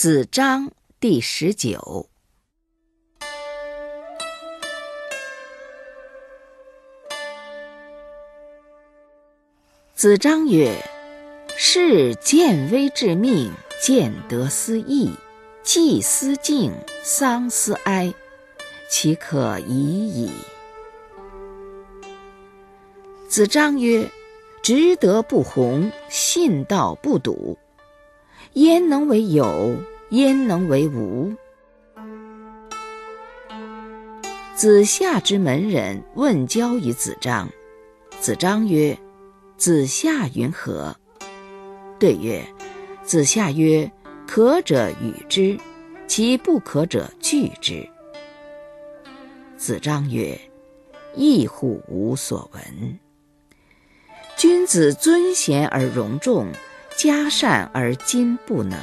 子章第十九。子张曰：“是见微知命，见得思义，祭思敬，丧思哀，其可已矣。”子张曰：“直德不弘，信道不笃。”焉能为有？焉能为无？子夏之门人问交于子张，子张曰：“子夏云何？”对曰：“子夏曰：可者与之，其不可者拒之。”子张曰：“亦乎无所闻。君子尊贤而容众。”嘉善而今不能。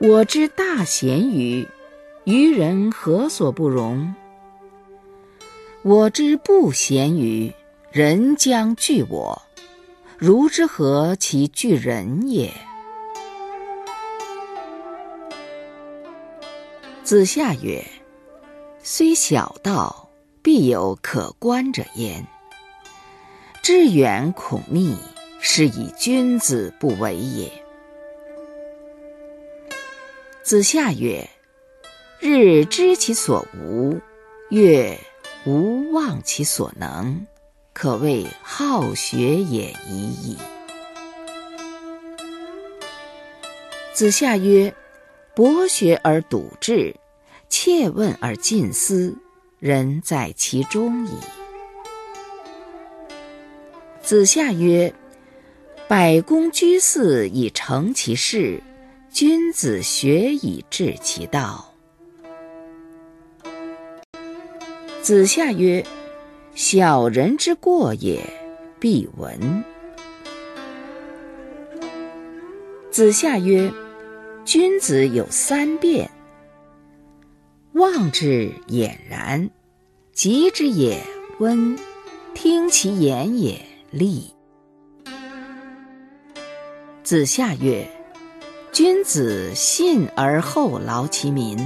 我之大贤于，于人何所不容？我之不贤于，人将惧我。如之何其惧人也？子夏曰：“虽小道，必有可观者焉。志远恐逆。”是以君子不为也。子夏曰：“日知其所无，月无忘其所能，可谓好学也已矣。”子夏曰：“博学而笃志，切问而近思，人在其中矣。”子夏曰。百公居肆以成其事，君子学以致其道。子夏曰：“小人之过也，必闻。”子夏曰：“君子有三变：望之俨然，及之也温，听其言也厉。”子夏曰：“君子信而后劳其民，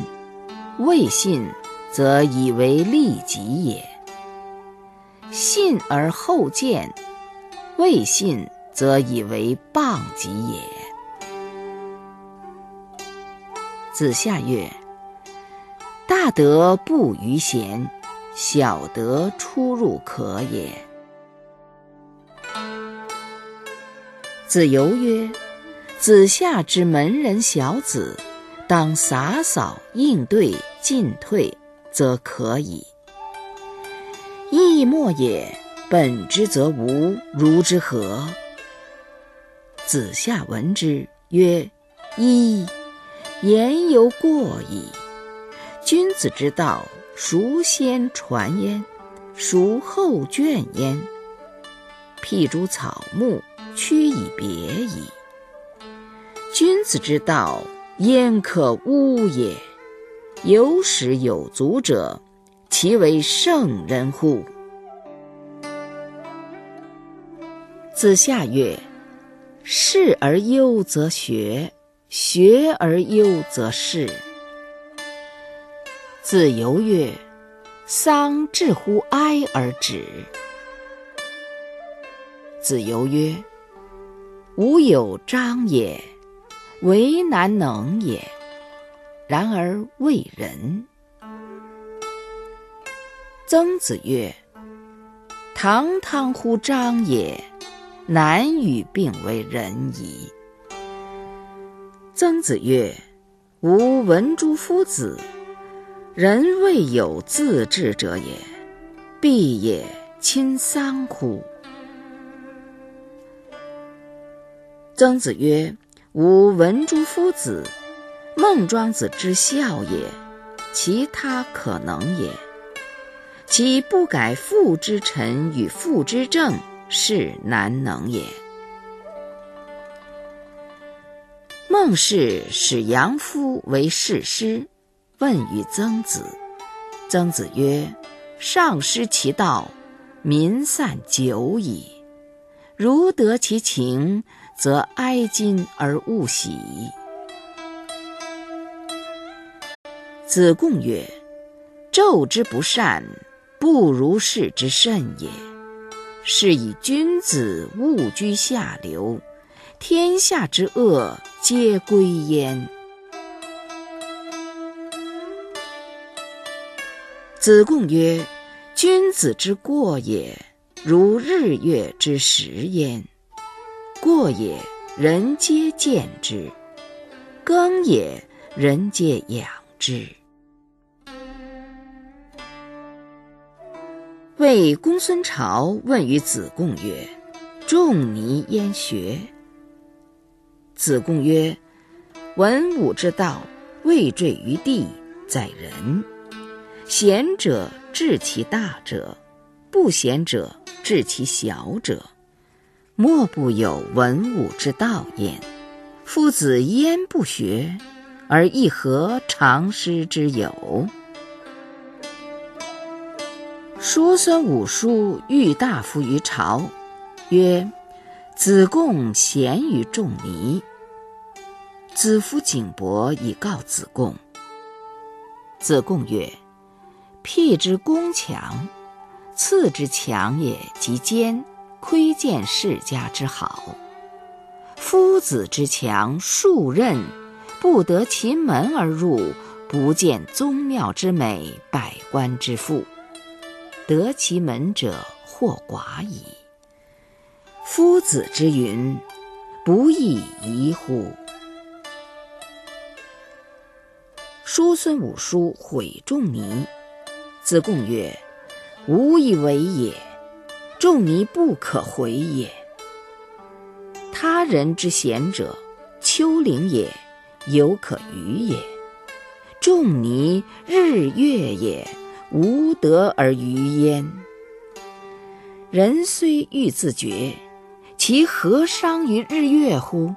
未信则以为利己也；信而后见，未信则以为谤己也。”子夏曰：“大德不逾贤，小德出入可也。”子游曰：“子夏之门人小子，当洒扫应对进退，则可矣。亦莫也，本之则无，如之何？”子夏闻之曰：“一言犹过矣。君子之道，孰先传焉？孰后倦焉？譬诸草木。”屈以别矣。君子之道，焉可污也？有始有足者，其为圣人乎？子夏曰：“事而优则学，学而优则仕。”子游曰：“丧至乎哀而止。”子游曰。吾有章也，为难能也，然而为人。曾子曰：“堂堂乎章也，难与并为仁矣。”曾子曰：“吾闻诸夫子，人未有自治者也，必也亲丧乎？”曾子曰：“吾闻诸夫子，孟庄子之孝也，其他可能也。其不改父之臣与父之政，是难能也。”孟氏使杨夫为士师，问于曾子。曾子曰：“上失其道，民散久矣。如得其情。”则哀今而勿喜。子贡曰：“纣之不善，不如是之甚也。是以君子勿居下流，天下之恶皆归焉。”子贡曰：“君子之过也，如日月之食焉。过也，人皆见之；耕也，人皆养之。”魏公孙朝问于子贡曰：“仲尼焉学？”子贡曰：“文武之道，未坠于地，在人。”贤者治其大者，不贤者治其小者，莫不有文武之道焉。夫子焉不学，而亦何长师之有？叔孙武叔遇大夫于朝，曰：“子贡贤于仲尼。”子夫景伯以告子贡。子贡曰。辟之攻强，次之强也，即坚，窥见世家之好。夫子之强，数任，不得其门而入，不见宗庙之美，百官之富。得其门者，或寡矣。夫子之云，不亦宜乎？叔孙武叔毁仲尼。子贡曰：“无以为也。仲尼不可回也。他人之贤者，丘陵也，犹可逾也。仲尼日月也，无德而逾焉。人虽欲自绝，其何伤于日月乎？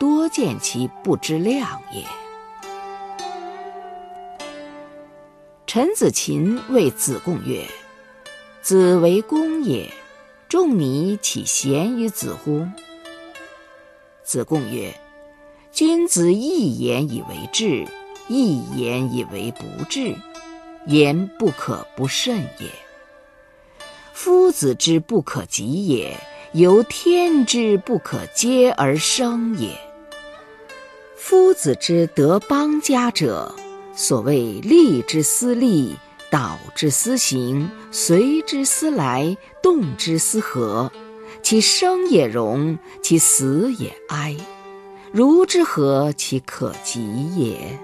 多见其不知量也。”陈子勤谓子贡曰：“子为公也，仲尼岂贤于子乎？”子贡曰：“君子一言以为治，一言以为不治，言不可不慎也。夫子之不可及也，由天之不可接而生也。夫子之得邦家者。”所谓利之思利，导之思行，随之思来，动之思和，其生也荣，其死也哀，如之何其可及也？